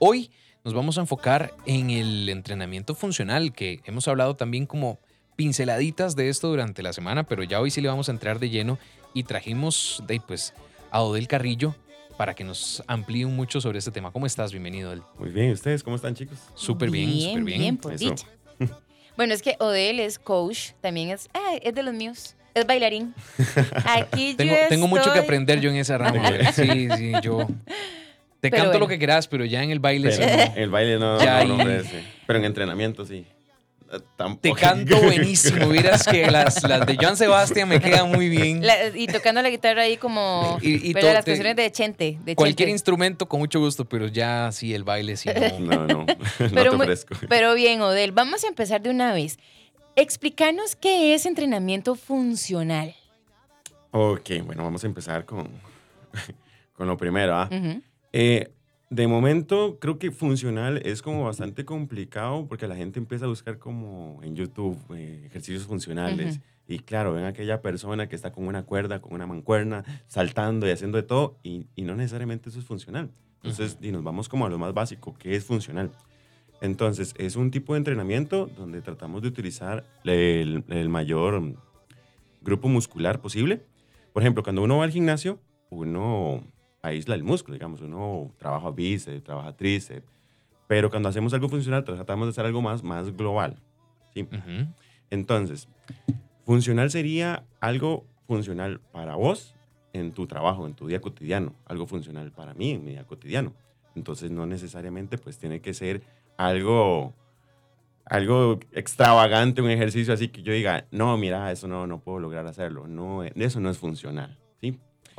Hoy nos vamos a enfocar en el entrenamiento funcional, que hemos hablado también como pinceladitas de esto durante la semana, pero ya hoy sí le vamos a entrar de lleno y trajimos de, pues, a Odel Carrillo para que nos amplíe mucho sobre este tema. ¿Cómo estás? Bienvenido, Odel. Muy bien, ¿ustedes cómo están, chicos? Súper bien, súper bien. Bien, por dicha. Bueno, es que Odel es coach, también es, ah, es de los míos, es bailarín. Aquí tengo, yo tengo mucho que aprender yo en ese ramo. Sí, sí, yo. Te Pero canto lo que quieras, pero ya en el baile sí. Pero el baile no, Ya no, no ofrece. Pero en entrenamiento sí. Eh, Tampoco. Te canto buenísimo. Miras que las, las de Joan Sebastián me quedan muy bien. La- y tocando la guitarra ahí como Y- y pero las canciones de Chente. De Cualquier Chente. instrumento con mucho gusto, pero ya sí, el baile sí. No. No, no. No Pero te ofrezco. Pero bien, Odel, vamos a empezar de una vez. Explícanos qué es entrenamiento funcional. Ok, bueno, vamos a empezar con, con lo primero. ¿ah? Eh, de momento, creo que funcional es como bastante complicado porque la gente empieza a buscar como en YouTube eh, ejercicios funcionales. Ujú. Y claro, ven a aquella persona que está con una cuerda, con una mancuerna, saltando y haciendo de todo, y, y no necesariamente eso es funcional. Entonces, y nos vamos como a lo más básico, ¿qué es funcional? Entonces, es un tipo de entrenamiento donde tratamos de utilizar el, el mayor grupo muscular posible. Por ejemplo, cuando uno va al gimnasio, uno aísla el músculo, digamos, uno trabaja bíceps, trabaja tríceps, pero cuando hacemos algo funcional, tratamos de hacer algo más, más global. ¿sí? Entonces, funcional sería algo funcional para vos en tu trabajo, en tu día cotidiano, algo funcional para mí en mi día cotidiano. Entonces, no necesariamente pues tiene que ser algo algo extravagante, un ejercicio así que yo diga, no, mira, eso no, no puedo lograr hacerlo. No, eso no es funcional.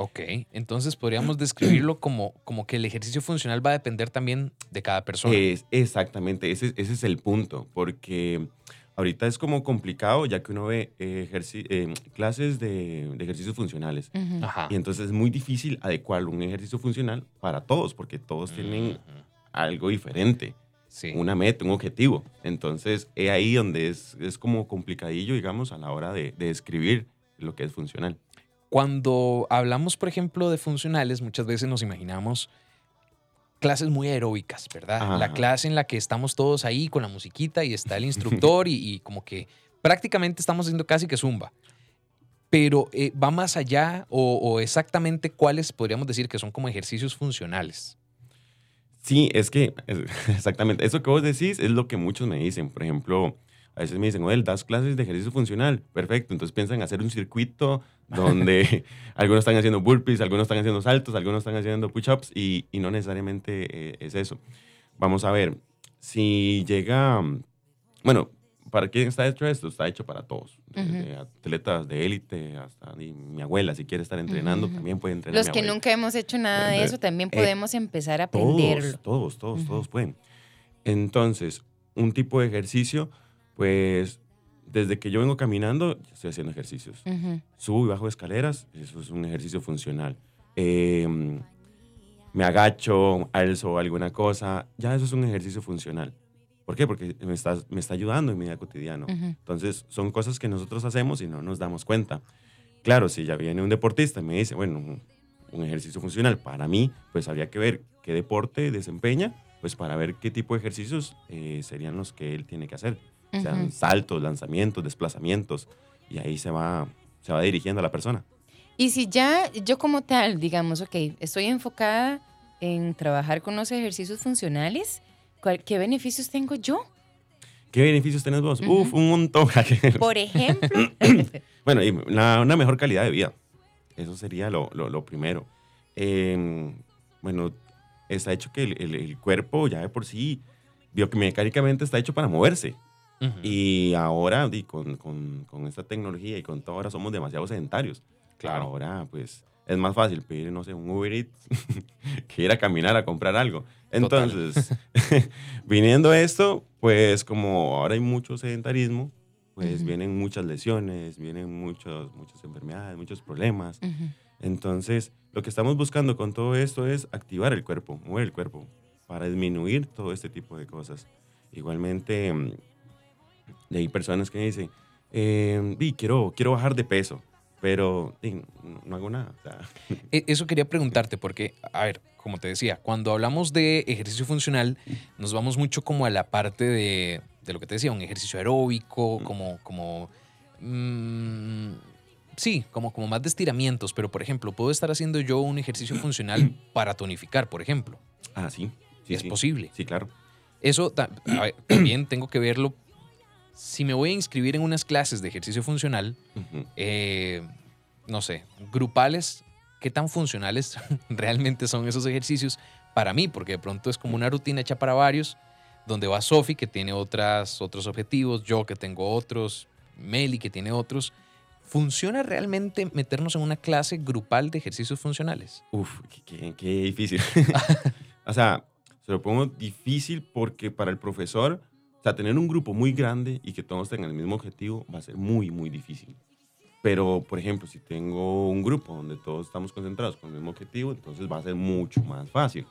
Ok, entonces podríamos describirlo como, como que el ejercicio funcional va a depender también de cada persona. Es, exactamente, ese, ese es el punto, porque ahorita es como complicado ya que uno ve eh, ejerci- eh, clases de, de ejercicios funcionales. Ajá. Y entonces es muy difícil adecuar un ejercicio funcional para todos, porque todos tienen algo diferente, Sí. una meta, un objetivo. Entonces es ahí donde es, es como complicadillo, digamos, a la hora de, de describir lo que es funcional. Cuando hablamos, por ejemplo, de funcionales, muchas veces nos imaginamos clases muy aeróbicas, ¿verdad? La clase en la que estamos todos ahí con la musiquita y está el instructor y, y como que prácticamente estamos haciendo casi que zumba. Pero eh, va más allá o, o exactamente cuáles podríamos decir que son como ejercicios funcionales. Sí, es que, exactamente, eso que vos decís es lo que muchos me dicen. Por ejemplo, a veces me dicen, oye, das clases de ejercicio funcional. Perfecto, entonces piensan hacer un circuito donde algunos están haciendo burpees, algunos están haciendo saltos, algunos están haciendo push-ups y, y no necesariamente eh, es eso. Vamos a ver, si llega, bueno, ¿para quién está hecho esto? Está hecho para todos, desde atletas de élite hasta mi abuela, si quiere estar entrenando, Ujú. también puede entrenar. Los que abuela. nunca hemos hecho nada de Eh, eso también eh, podemos empezar a aprenderlo. Todos, todos, todos, Ujú. todos pueden. Entonces, un tipo de ejercicio, pues, desde que yo vengo caminando, estoy haciendo ejercicios. Ujú. Subo y bajo escaleras, eso es un ejercicio funcional. Eh, me agacho, alzo alguna cosa, ya eso es un ejercicio funcional. ¿Por qué? Porque me está, me está ayudando en mi vida cotidiano. Ujú. Entonces, son cosas que nosotros hacemos y no nos damos cuenta. Claro, si ya viene un deportista y me dice, bueno, un, un ejercicio funcional para mí, pues habría que ver qué deporte desempeña, pues para ver qué tipo de ejercicios eh, serían los que él tiene que hacer. O sea, Ujú. saltos, lanzamientos, desplazamientos, y ahí se va, se va dirigiendo a la persona. Y si ya yo como tal, digamos, ok, estoy enfocada en trabajar con los ejercicios funcionales, ¿cuál- ¿qué beneficios tengo yo? ¿Qué beneficios tenés vos? Ujú. Uf, un montón. Por ejemplo, Bueno, y una, una mejor calidad de vida. Eso sería lo, lo- lo primero. Eh, bueno, está hecho que el, el- el cuerpo ya de por sí, biomecánicamente está hecho para moverse. Ujú. Y ahora, di, con, con, con esta tecnología y con todo, ahora somos demasiado sedentarios. Claro. Ahora, pues, es más fácil pedir, no sé, un Uber Eats que ir a caminar a comprar algo. Entonces, viniendo esto, pues, como ahora hay mucho sedentarismo, pues Ujú. vienen muchas lesiones, vienen muchos, muchas enfermedades, muchos problemas. Ujú. Entonces, lo que estamos buscando con todo esto es activar el cuerpo, mover el cuerpo, para disminuir todo este tipo de cosas. Igualmente, mm, hay personas que dicen, eh, "Vi, quiero, quiero bajar de peso. pero no, no hago nada. o sea, E- Eso quería preguntarte, porque, a ver, como te decía, cuando hablamos de ejercicio funcional, nos vamos mucho como a la parte de, de lo que te decía, un ejercicio aeróbico, como, como, mm, sí, como, como más de estiramientos, pero por ejemplo, puedo estar haciendo yo un ejercicio funcional para tonificar, por ejemplo. ah, sí. sí es sí. posible. Sí, claro. Eso ver, también tengo que verlo. Si me voy a inscribir en unas clases de ejercicio funcional, eh, no sé, grupales, ¿qué tan funcionales realmente son esos ejercicios para mí? Porque de pronto es como una rutina hecha para varios, donde va Sofi, que tiene otras, otros objetivos, yo que tengo otros, Meli, que tiene otros. ¿Funciona realmente meternos en una clase grupal de ejercicios funcionales? Uf, qué difícil. o sea, se lo pongo difícil porque para el profesor, o sea, tener un grupo muy grande y que todos tengan el mismo objetivo va a ser muy, muy difícil. Pero, por ejemplo, si tengo un grupo donde todos estamos concentrados con el mismo objetivo, entonces va a ser mucho más fácil.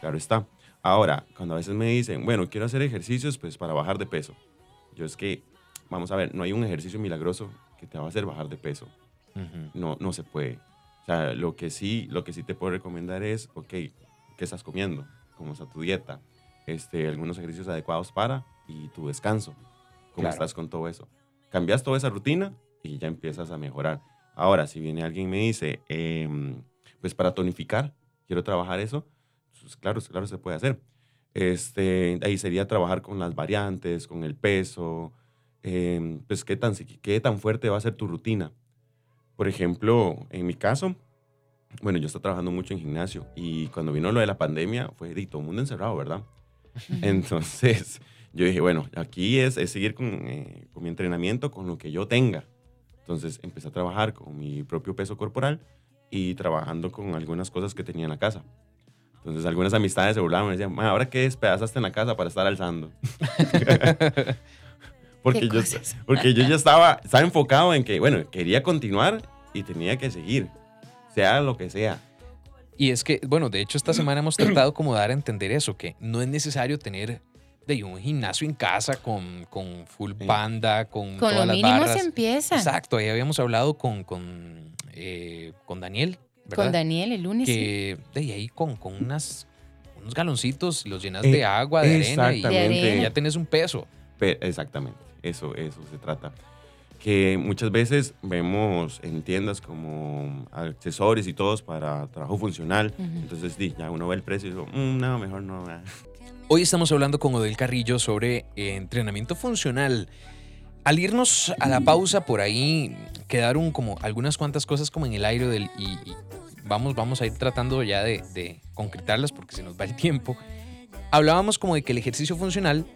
Claro está. Ahora, cuando a veces me dicen, bueno, quiero hacer ejercicios pues para bajar de peso. Yo es que, vamos a ver, no hay un ejercicio milagroso que te va a hacer bajar de peso no, no se puede. O sea, lo que sí, lo que sí te puedo recomendar es, ok, ¿qué estás comiendo? ¿Cómo está tu dieta? Este, algunos ejercicios adecuados para y tu descanso. ¿Cómo Claro. estás con todo eso? Cambias toda esa rutina y ya empiezas a mejorar. Ahora, si viene alguien y me dice, em, pues para tonificar, quiero trabajar eso, pues claro, claro se puede hacer. Este, ahí sería trabajar con las variantes, con el peso, em, pues qué tan, qué tan fuerte va a ser tu rutina. Por ejemplo, en mi caso, bueno, yo estoy trabajando mucho en gimnasio y cuando vino lo de la pandemia fue de todo el mundo encerrado, ¿verdad? Entonces, yo dije, bueno, aquí es, es seguir con, eh, con mi entrenamiento, con lo que yo tenga. Entonces, empecé a trabajar con mi propio peso corporal y trabajando con algunas cosas que tenía en la casa. Entonces, algunas amistades se burlaban y me decían, "Ma, ¿ahora qué despedazaste en la casa para estar alzando? porque, ¿Qué yo, porque yo ya estaba, estaba enfocado en que, bueno, quería continuar y tenía que seguir, sea lo que sea. Y es que, bueno, de hecho esta semana hemos tratado como dar a entender eso, que no es necesario tener de un gimnasio en casa con, con full Sí. panda, con, Con todas lo las mínimo barras. se empieza. Exacto, ahí habíamos hablado con, con, eh, con Daniel, ¿verdad? Con Daniel el lunes. sí. que de ahí con, con unas, unos galoncitos los llenas Eh, de agua, de arena y exactamente. De arena. ya tenés un peso. Pe- exactamente, eso, eso se trata. Que muchas veces vemos en tiendas como accesorios y todos para trabajo funcional. Entonces, di, ya uno ve el precio y dice, "Mm, no, mejor no. Ah". Hoy estamos hablando con Odel Carrillo sobre eh, entrenamiento funcional. Al irnos a la pausa por ahí quedaron como algunas cuantas cosas como en el aire del y, y vamos vamos a ir tratando ya de, de concretarlas porque se nos va el tiempo. Hablábamos como de que el ejercicio funcional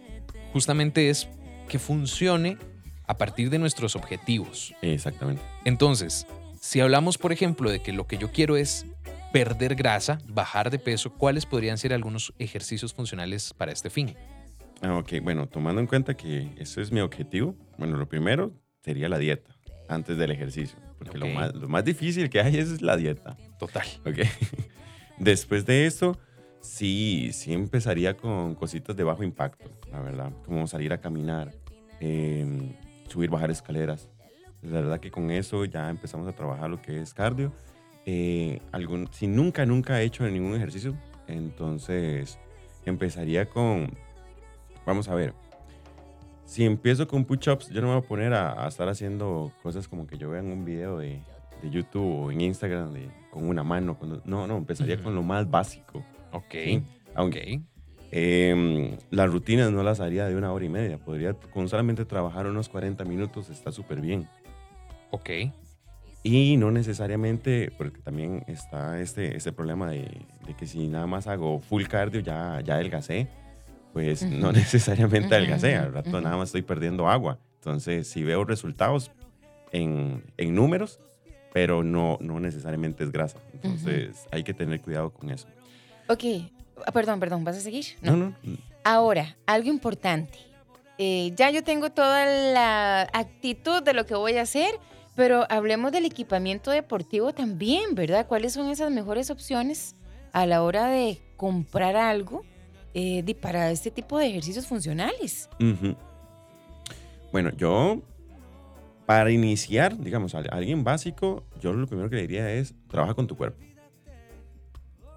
justamente es que funcione a partir de nuestros objetivos. Exactamente. Entonces, si hablamos, por ejemplo, de que lo que yo quiero es perder grasa, bajar de peso, ¿cuáles podrían ser algunos ejercicios funcionales para este fin? Ah, ok, bueno, tomando en cuenta que ese es mi objetivo, bueno, lo primero sería la dieta antes del ejercicio. Porque Ok. lo, más, lo más difícil que hay es la dieta. Total. ¿ok? Después de eso, sí, sí empezaría con cositas de bajo impacto, la verdad, como salir a caminar, eh, subir, bajar escaleras. La verdad que con eso ya empezamos a trabajar lo que es cardio. Eh, algún, si nunca, nunca he hecho ningún ejercicio, entonces empezaría con, vamos a ver, si empiezo con push-ups, yo no me voy a poner a, a estar haciendo cosas como que yo vea en un video de, de YouTube o en Instagram de, con una mano. con- no, no, empezaría con lo más básico. Ok. ¿sí? Aunque Ok. em, las rutinas no las haría de una hora y media. Podría con solamente trabajar unos 40 minutos, está súper bien. Ok. Y no necesariamente, porque también está este, este problema de, de que si nada más hago full cardio, ya, ya adelgacé. Pues no Ujú. necesariamente Ujú, adelgacé, al rato ujú. nada más estoy perdiendo agua. Entonces, si veo resultados en, en números, pero no, no necesariamente es grasa. Entonces, hay que tener cuidado con eso. Ok. Ah, perdón, perdón, ¿vas a seguir? No, no. Ahora, algo importante. Eh, ya yo tengo toda la actitud de lo que voy a hacer, pero hablemos del equipamiento deportivo también, ¿verdad? ¿Cuáles son esas mejores opciones a la hora de comprar algo eh, para este tipo de ejercicios funcionales? Bueno, yo Para iniciar, digamos, a alguien básico, yo lo primero que le diría es, trabaja con tu cuerpo.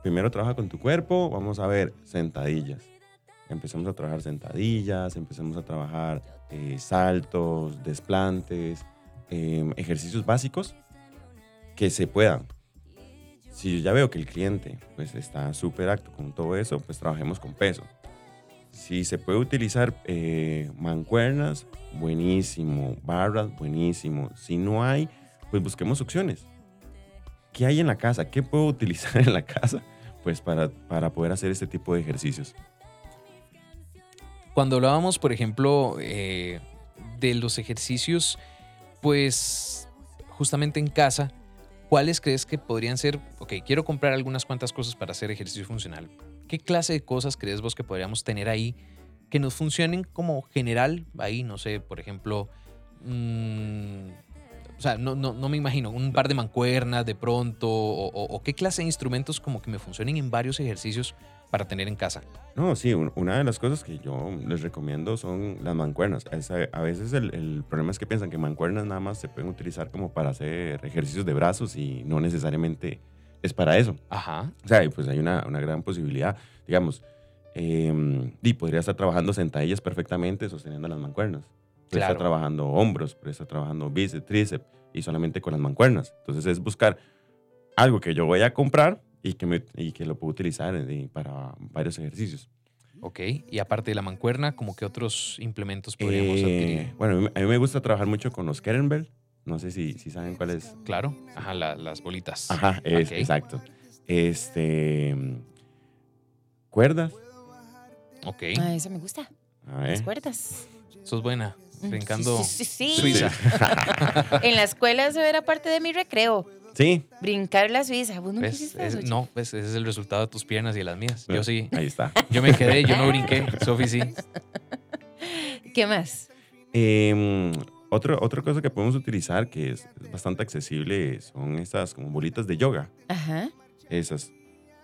Primero trabaja con tu cuerpo, vamos a ver sentadillas. Empecemos a trabajar sentadillas, empecemos a trabajar eh, saltos, desplantes, em, ejercicios básicos que se puedan. Si yo ya veo que el cliente pues, está súper acto con todo eso, pues trabajemos con peso. Si se puede utilizar eh, mancuernas, buenísimo. Barras, buenísimo. Si no hay, pues busquemos opciones. ¿Qué hay en la casa? ¿Qué puedo utilizar en la casa? Pues para, para poder hacer este tipo de ejercicios. Cuando hablábamos, por ejemplo, eh, de los ejercicios, pues justamente en casa, ¿cuáles crees que podrían ser? Ok, quiero comprar algunas cuantas cosas para hacer ejercicio funcional. ¿Qué clase de cosas crees vos que podríamos tener ahí que nos funcionen como general? Ahí, no sé, por ejemplo, mmm, o sea, no, no, no, me imagino, un par de mancuernas de pronto, o, qué clase de instrumentos como que me funcionen en varios ejercicios para tener en casa. No, sí, una de las cosas que yo les recomiendo son las mancuernas. A veces el, el, problema es que piensan que mancuernas nada más se pueden utilizar como para hacer ejercicios de brazos y no necesariamente es para eso. Ajá. O sea, pues hay una, una gran posibilidad. Digamos, eh, y podría estar trabajando sentadillas perfectamente sosteniendo las mancuernas. Puede estar trabajando hombros, puede estar trabajando bíceps, tríceps y solamente con las mancuernas. Entonces es buscar algo que yo voy a comprar y que, me, y que lo puedo utilizar para varios ejercicios. Ok, y aparte de la mancuerna, ¿cómo qué otros implementos podríamos eh, adquirir? Bueno, a mí me gusta trabajar mucho con los Kettlebell. No sé si, si saben cuál es. Claro, ajá, las bolitas. Ajá, es, exacto. Este. Cuerdas. Ok. Ah, eso me gusta. Las cuerdas. Sos buena. Mm, brincando sí, sí, sí, Suiza. en la escuela eso era parte de mi recreo. Sí. Brincar la Suiza. ¿Vos no es, No, pues ese es el resultado de tus piernas y de las mías. Yo sí. Ahí está. Yo me quedé, yo no brinqué. Sofi sí. ¿Qué más? Eh, otra cosa que podemos utilizar que es, bastante accesible son estas como bolitas de yoga. Ajá. Esas.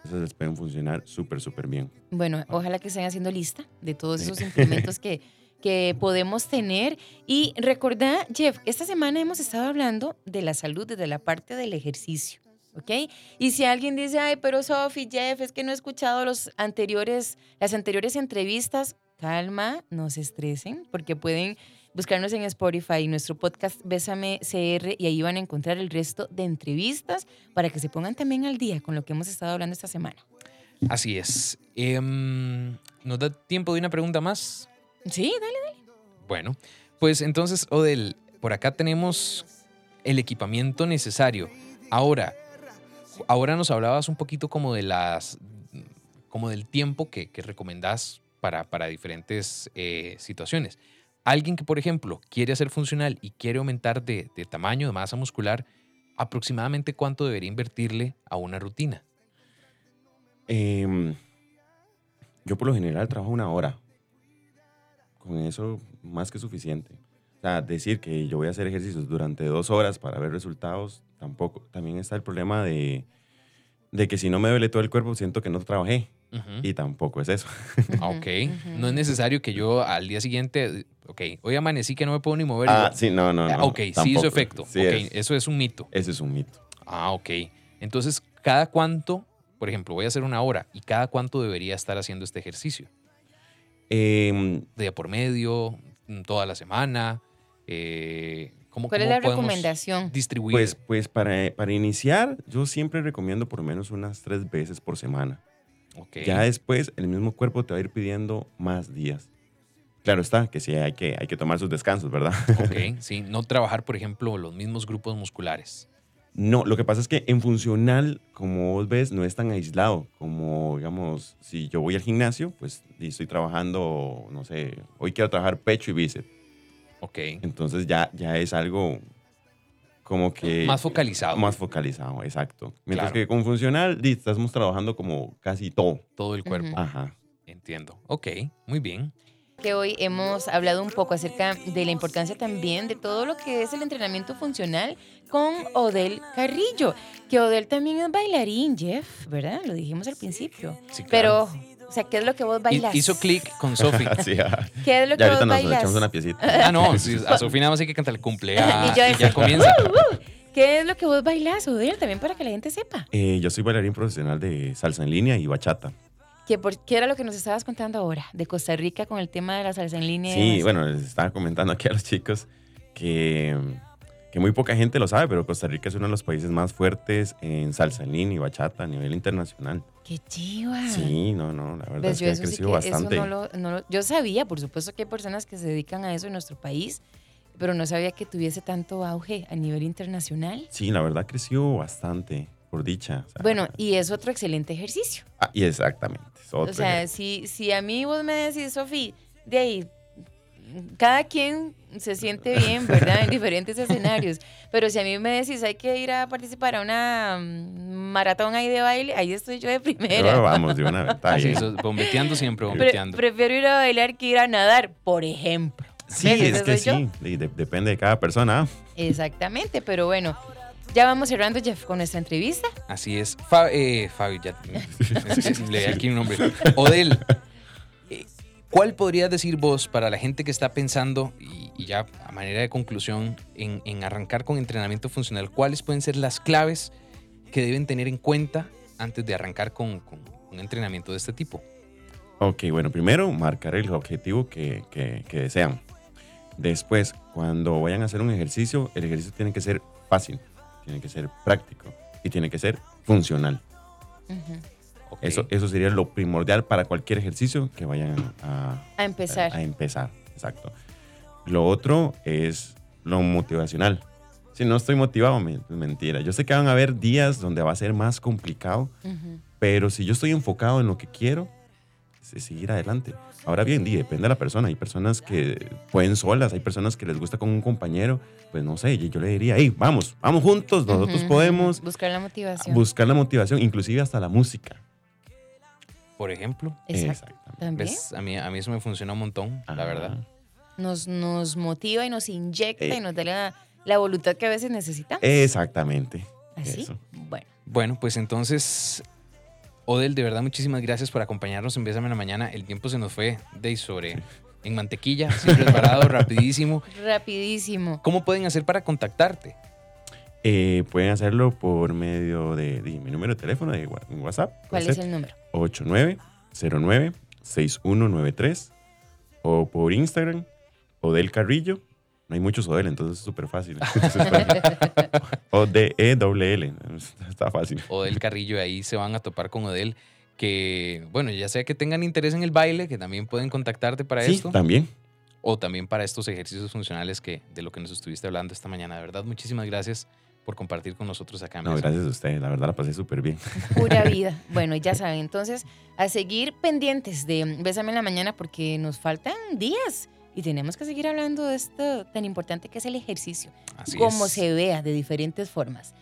Esas les pueden funcionar súper, súper bien. Bueno, ojalá que estén haciendo lista de todos esos implementos que, que podemos tener. Y recordá, Jeff, esta semana hemos estado hablando de la salud desde la parte del ejercicio. ¿Ok? Y si alguien dice, ay, pero Sophie, Jeff, es que no he escuchado los anteriores, las anteriores entrevistas, calma, no se estresen, porque pueden buscarnos en Spotify, nuestro podcast Bésame CR, y ahí van a encontrar el resto de entrevistas para que se pongan también al día con lo que hemos estado hablando esta semana. Así es. Em, ¿Nos da tiempo de una pregunta más? Sí, dale, dale. Bueno, pues entonces, Odel, por acá tenemos el equipamiento necesario. Ahora, ahora nos hablabas un poquito como de las, como del tiempo que, que recomendás para, para diferentes eh, situaciones. Alguien que, por ejemplo, quiere hacer funcional y quiere aumentar de, tamaño, de masa muscular, aproximadamente cuánto debería invertirle a una rutina? Em, yo por lo general trabajo una hora. Con eso más que suficiente. O sea, decir que yo voy a hacer ejercicios durante dos horas para ver resultados, tampoco. También está el problema de, de que si no me duele todo el cuerpo, siento que no trabajé. Y tampoco es eso. Ah, ok. No es necesario que yo al día siguiente, ok, hoy amanecí que no me puedo ni mover. Ah, sí, no, no, no. Ok, sí hizo efecto. ok, eso es un mito. Ese es un mito. Ah, ok. Entonces, ¿cada cuánto, por ejemplo, voy a hacer una hora y cada cuánto debería estar haciendo este ejercicio? Eh, ¿Día por medio? ¿Toda la semana? Eh, ¿cómo, ¿Cuál es la recomendación? Distribuir. Pues, pues para, para iniciar, yo siempre recomiendo por lo menos unas tres veces por semana. Ya después el mismo cuerpo te va a ir pidiendo más días. Claro está, que sí hay que, hay que tomar sus descansos, ¿verdad? Ok, sí, no trabajar, por ejemplo, los mismos grupos musculares. No, lo que pasa es que en funcional, como vos ves, no es tan aislado como, digamos, si yo voy al gimnasio, pues y estoy trabajando, no sé, hoy quiero trabajar pecho y bíceps. Ok. Entonces ya, ya es algo como que... Más focalizado. Más focalizado, exacto. Mientras que con funcional estamos trabajando como casi todo. Todo el cuerpo. Ajá. Entiendo. Ok, muy bien. Que hoy hemos hablado un poco acerca de la importancia también de todo lo que es el entrenamiento funcional con Odel Carrillo. Que Odel también es bailarín, Jeff, ¿verdad? Lo dijimos al principio. Sí, Pero O sea, ¿qué es lo que vos bailas? Hizo clic con Sofi. Sí, ah. ¿Qué es lo que Ya vos ahorita nos bailas? echamos una piecita. Ah, no, sí, a Sofi nada más hay que cantar el cumpleaños Y yo y ya comienza. "Uh, uh". ¿Qué es lo que vos bailas, Odil? También para que la gente sepa. Eh, yo soy bailarín profesional de salsa en línea y bachata. ¿Qué, por, ¿Qué era lo que nos estabas contando ahora de Costa Rica con el tema de la salsa en línea? Sí, bueno, les estaba comentando aquí a los chicos que, que muy poca gente lo sabe, pero Costa Rica es uno de los países más fuertes en salsa en línea y bachata a nivel internacional. ¡Qué chiva! Sí, no, no, la verdad Ves, es que ha eso sí crecido que- bastante. no lo- no lo- yo sabía, por supuesto, que hay personas que se dedican a eso en nuestro país, pero no sabía que tuviese tanto auge a nivel internacional. Sí, la verdad creció bastante, por dicha. o sea, Bueno, y es otro excelente ejercicio. ah, y exactamente. es O otro sea, ejemplo. si, si a mí vos me decís, Sofi, de ahí, cada quien se siente bien, ¿verdad? En diferentes escenarios. Pero si a mí me decís, hay que ir a participar a una mm, maratón ahí de baile, ahí estoy yo de primera. Pero vamos, de una vez. eso, bombeteando siempre, Pre- bombeteando. prefiero ir a bailar que ir a nadar, por ejemplo. Sí, es que sí, de- de- depende de cada persona. Exactamente, pero bueno, ya vamos cerrando, Jeff, con nuestra entrevista. Así es. Fa- eh, Fabio, ya. es que le di aquí un nombre. Odel, eh, ¿cuál podrías decir vos para la gente que está pensando, y, y ya a manera de conclusión, en, en arrancar con entrenamiento funcional? ¿Cuáles pueden ser las claves que deben tener en cuenta antes de arrancar con, con un entrenamiento de este tipo? Ok, bueno, primero marcar el objetivo que, que- que desean. Después, cuando vayan a hacer un ejercicio, el ejercicio tiene que ser fácil, tiene que ser práctico y tiene que ser funcional. Ujú. Ok. Eso, eso sería lo primordial para cualquier ejercicio que vayan a, A empezar. a empezar. Exacto. Lo otro es lo motivacional. Si no estoy motivado, me- mentira. Yo sé que van a haber días donde va a ser más complicado, Ujú. pero si yo estoy enfocado en lo que quiero, seguir adelante. Ahora bien, di, depende de la persona. Hay personas que pueden solas, hay personas que les gusta con un compañero. Pues no sé, yo le diría, hey, vamos, vamos juntos, nosotros podemos Buscar la motivación. buscar la motivación, inclusive hasta la música. Por ejemplo, Exacto. Exactamente. También ¿ves? A, mí, a mí eso me funciona un montón, la Ajá. verdad. nos, nos motiva y nos inyecta Eh. y nos da la, la voluntad que a veces necesitamos. Exactamente. ¿Así? eso. Bueno, Bueno, pues entonces, Odel, de verdad, muchísimas gracias por acompañarnos en Bésame en la Mañana. El tiempo se nos fue de sobre en mantequilla, siempre parado, rapidísimo. rapidísimo. ¿Cómo pueden hacer para contactarte? Eh, pueden hacerlo por medio de, de mi número de teléfono de WhatsApp. ¿Cuál es ser el número? 8909-6193 o por Instagram, Odel Carrillo. No hay muchos Odel, entonces es súper fácil. o D E W L. Está fácil. Odel Carrillo, ahí se van a topar con Odel. Que, bueno, ya sea que tengan interés en el baile, que también pueden contactarte para Sí, esto, también. o también para estos ejercicios funcionales que de lo que nos estuviste hablando esta mañana. De verdad, muchísimas gracias por compartir con nosotros acá. en No, gracias a ustedes. La verdad la pasé súper bien. Pura vida. Bueno, ya saben, entonces, a seguir pendientes de Bésame en la Mañana porque nos faltan días y tenemos que seguir hablando de esto tan importante que es el ejercicio. Así como es. se vea de diferentes formas.